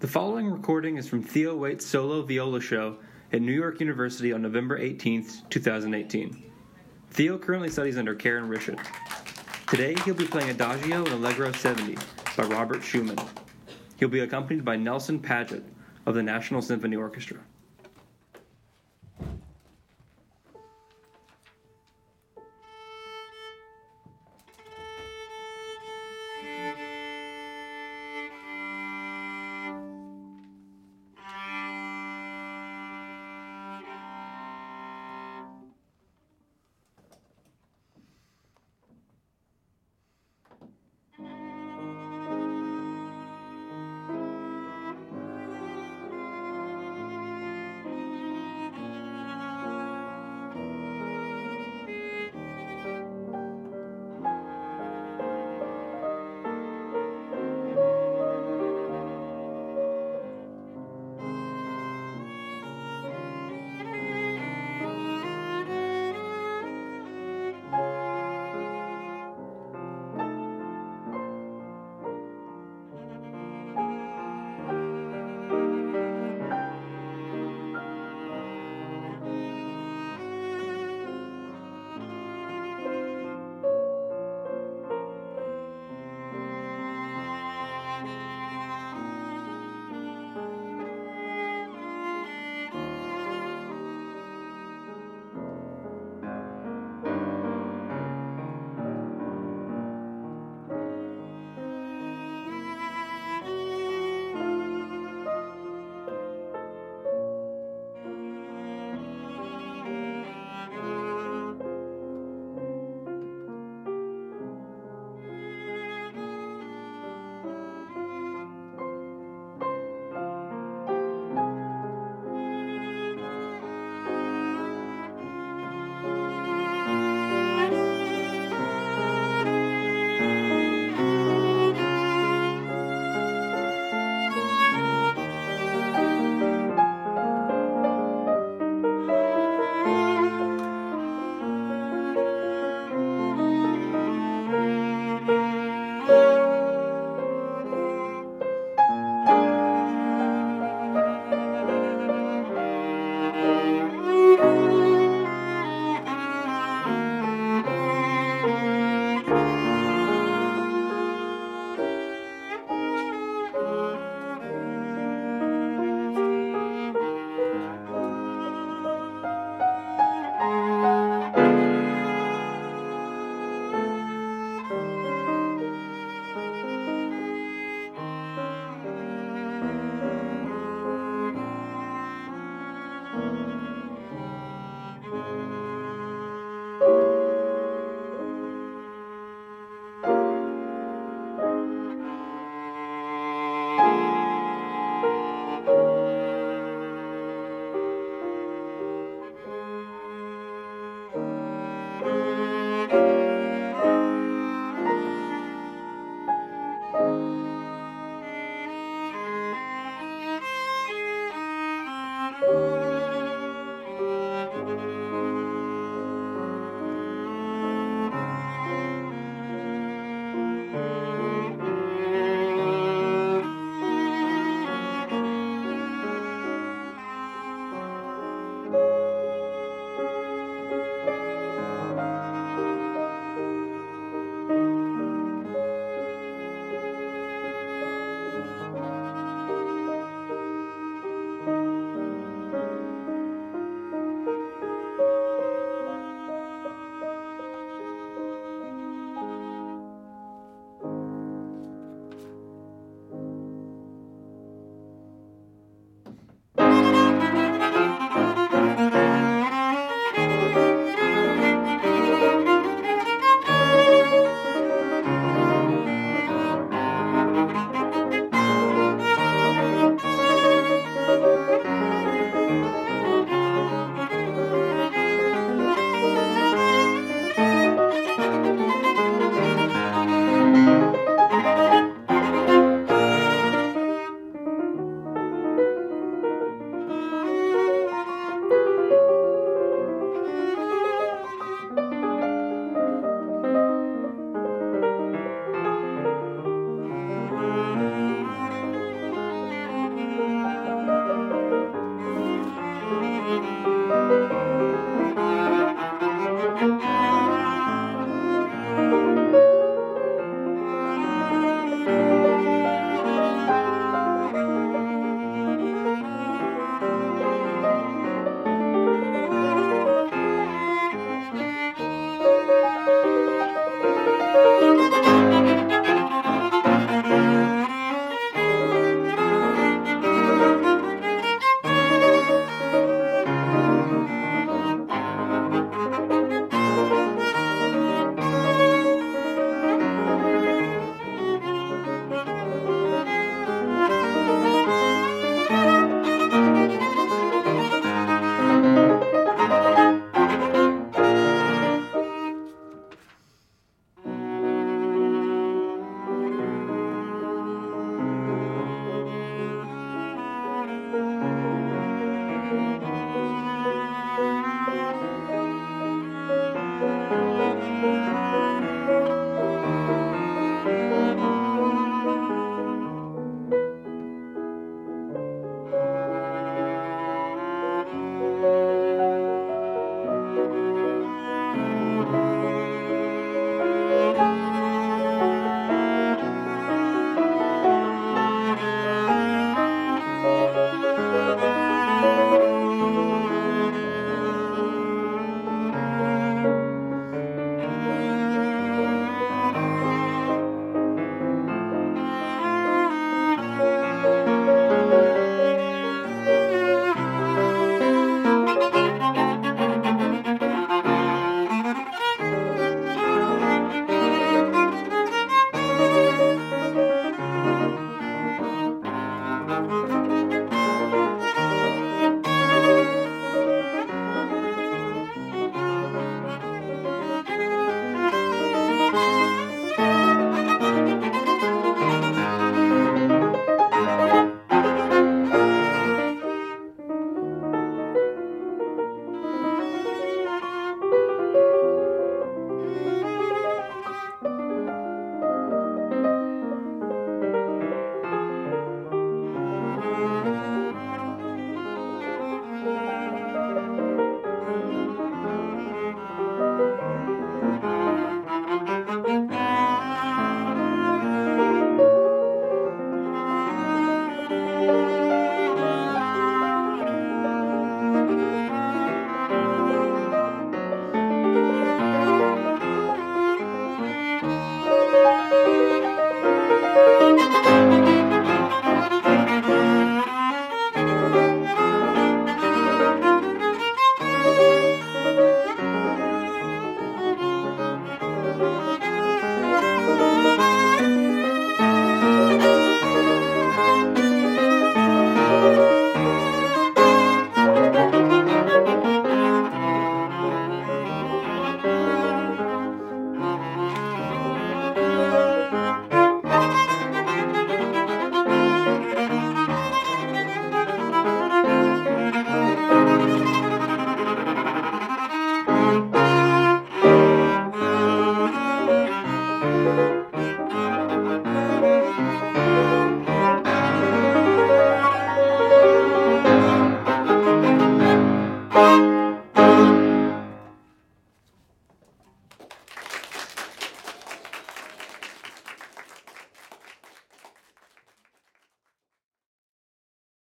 The following recording is from Theo Waite's solo viola show at New York University on November 18, 2018. Theo currently studies under Karen Richard. Today he'll be playing Adagio and Allegro 70 by Robert Schumann. He'll be accompanied by Nelson Paget of the National Symphony Orchestra.